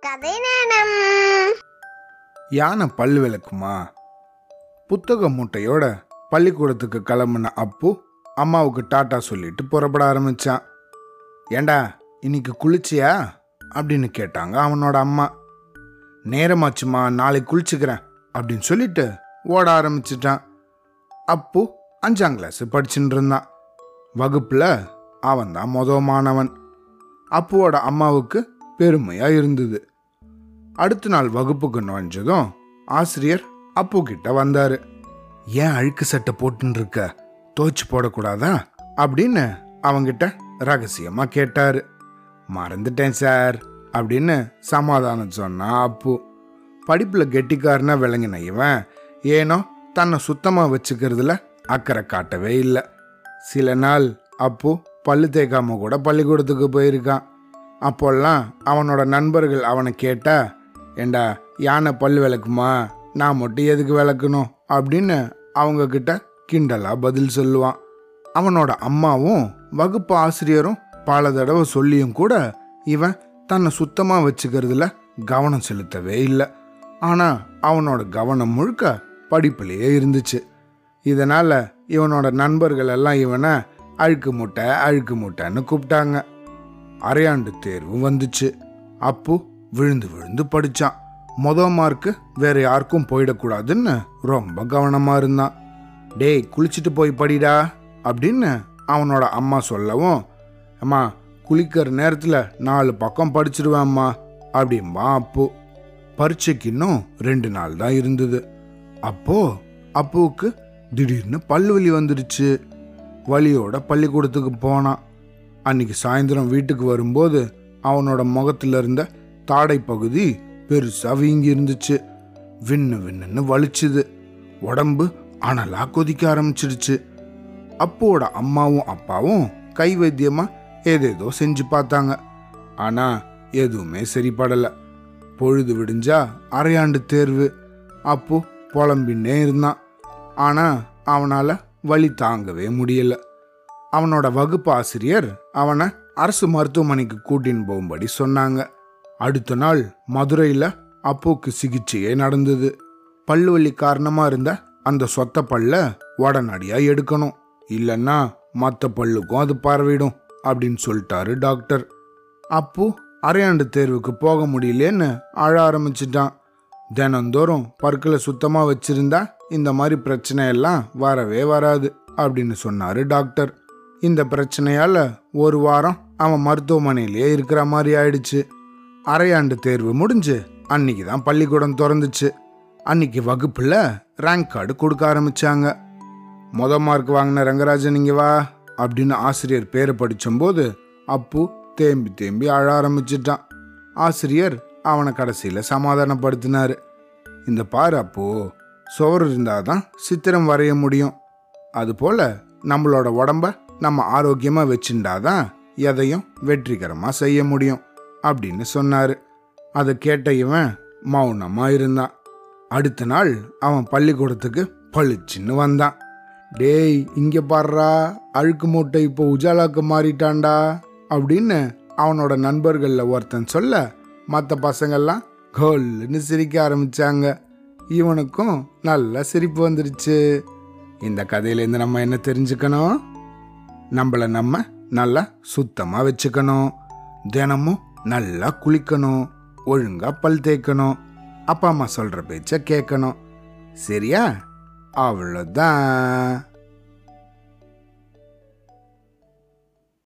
கதை நேரம். யானை பல் விளக்குமா? புத்தக மூட்டையோட பள்ளிக்கூடத்துக்கு கிளம்புன அப்பு அம்மாவுக்கு டாட்டா சொல்லிட்டு புறப்பட ஆரம்பிச்சான். ஏண்டா இன்னைக்கு குளிச்சியா? அப்படின்னு கேட்டாங்க அவனோட அம்மா. நேரமாச்சுமா நாளைக்கு குளிச்சுக்கிறேன் அப்படின்னு சொல்லிட்டு ஓட ஆரம்பிச்சிட்டான். அப்பு அஞ்சாம் கிளாஸ் படிச்சுட்டு இருந்தான். வகுப்புல அவன் தான் மாணவன் அப்புவோட அம்மாவுக்கு பெருமையா இருந்தது. அடுத்த நாள் வகுப்புக்கு நுழைஞ்சதும் ஆசிரியர் அப்பு கிட்ட வந்தாரு. ஏன் அழுக்கு சட்டை போட்டுன்னு இருக்க தோச்சு போடக்கூடாதா? அப்படின்னு அவங்கிட்ட ரகசியமா கேட்டாரு. மறந்துட்டேன் சார் அப்படின்னு சமாதானம் சொன்னா அப்பு. படிப்புல கெட்டிக்காரனா விளங்கின இவன் ஏனோ தன்னை சுத்தமா வச்சுக்கிறதுல அக்கறை காட்டவே இல்லை. சில நாள் அப்பு பல்லு தேய்க்காம கூட பள்ளிக்கூடத்துக்கு போயிருக்கான். அப்போல்லாம் அவனோட நண்பர்கள் அவனை கேட்டா ஏண்டா யானை பல் விளக்குமா? நான் மட்டும் எதுக்கு விளக்கணும்? அப்படின்னு அவங்க கிட்ட கிண்டலா பதில் சொல்லுவான். அவனோட அம்மாவும் வகுப்பு ஆசிரியரும் பல தடவை சொல்லியும் கூட இவன் தன்னை சுத்தமாக வச்சுக்கிறதுல கவனம் செலுத்தவே இல்லை. ஆனால் அவனோட கவனம் முழுக்க படிப்பிலேயே இருந்துச்சு. இதனால் இவனோட நண்பர்கள் எல்லாம் இவனை அழுக்கு முட்டை அழுக்கு முட்டைன்னு கூப்பிட்டாங்க. அரையாண்டு தேர்வும் வந்துச்சு. அப்போ விழுந்து விழுந்து படித்தான் மொத மார்க்கு வேற யாருக்கும் போயிடக்கூடாதுன்னு ரொம்ப கவனமா இருந்தான். டேய் குளிச்சுட்டு போய் படிடா அப்படின்னு அவனோட அம்மா சொல்லவும் அம்மா குளிக்கிற நேரத்தில் நாலு பக்கம் படிச்சிருவேம்மா அப்படிம்பா அப்பு பரீட்சைக்கு இன்னும் ரெண்டு நாள் தான் இருந்தது. அப்போ அப்போவுக்கு திடீர்னு பல்லு வலி வந்துடுச்சு. வலியோட பள்ளிக்கூடத்துக்கு போனான். அன்னைக்கு சாயந்தரம் வீட்டுக்கு வரும்போது அவனோட முகத்துல இருந்த தாடை பகுதி பெருசா வீங்கி இருந்துச்சு விண்ணு விண்ணுன்னு வலிச்சுது. உடம்பு அனலா கொதிக்க ஆரம்பிச்சிடுச்சு. அப்போட அம்மாவும் அப்பாவும் கை வைத்தியமா ஏதேதோ செஞ்சு பார்த்தாங்க. ஆனா எதுவுமே சரிப்படல பொழுது விடிஞ்சா அரையாண்டு தேர்வு. அப்போ புலம்பின்னே இருந்தான். ஆனா அவனால வழி தாங்கவே முடியல. அவனோட வகுப்பு ஆசிரியர் அவனை அரசு மருத்துவமனைக்கு கூட்டின்னு போகும்படி சொன்னாங்க. அடுத்த நாள் மதுரையில் அப்போக்கு சிகிச்சையே நடந்தது. பல்லு வலி இருந்த அந்த சொத்த பல்ல உடனடியாக எடுக்கணும். இல்லைன்னா மற்ற பல்லுக்கும் அது பரவிடும் அப்படின்னு சொல்லிட்டாரு டாக்டர். அப்போ அரையாண்டு தேர்வுக்கு போக முடியலேன்னு அழ ஆரம்பிச்சிட்டான். தினந்தோறும் பற்களை சுத்தமாக வச்சிருந்தா இந்த மாதிரி பிரச்சனையெல்லாம் வரவே வராது அப்படின்னு சொன்னாரு டாக்டர். இந்த பிரச்சனையால் ஒரு வாரம் அவன் மருத்துவமனையிலேயே இருக்கிற மாதிரி ஆயிடுச்சு. அரையாண்டு தேர்வு முடிஞ்சு அன்னைக்கு தான் பள்ளிக்கூடம் திறந்துச்சு. அன்னைக்கு வகுப்புல ரேங்க் கார்டு கொடுக்க ஆரம்பிச்சாங்க. மொத மார்க் வாங்கின ரங்கராஜன் இங்க வா அப்படின்னு ஆசிரியர் பேரை படிச்சம்போது அப்பு தேம்பி தேம்பி அழ ஆரம்பிச்சிட்டான். ஆசிரியர் அவனை கடைசியில் சமாதானப்படுத்தினார். இந்த பாரு அப்போ சுவர் இருந்தாதான் சித்திரம் வரைய முடியும். அதுபோல நம்மளோட உடம்ப நம்ம ஆரோக்கியமாக வச்சுட்டாதான் எதையும் வெற்றிகரமாக செய்ய முடியும். அப்படின்னு சொன்னாரு. அதை கேட்ட இவன் மௌனமா இருந்தான் அடுத்த நாள் அவன் பள்ளிக்கூடத்துக்கு பளிச்சுன்னு வந்தான் டேய் இங்க பாடுறா அழுக்கு மூட்டை இப்போ உஜாலாக்கு மாறிட்டான்டா அப்படின்னு அவனோட நண்பர்களில் ஒருத்தன் சொல்ல மற்ற பசங்கெல்லாம் கோல்னு சிரிக்க ஆரம்பிச்சாங்க. இவனுக்கும் நல்ல சிரிப்பு வந்துருச்சு. இந்த கதையிலேருந்து நம்ம என்ன தெரிஞ்சுக்கணும்? நம்மள நம்ம நல்லா சுத்தமாக வச்சுக்கணும். தினமும் நல்லா குளிக்கணும் ஒழுங்கா பல் தேய்க்கணும் அப்பா அம்மா சொல்ற பேச்ச கேட்கணும் சரியா? அவ்வளோதான்.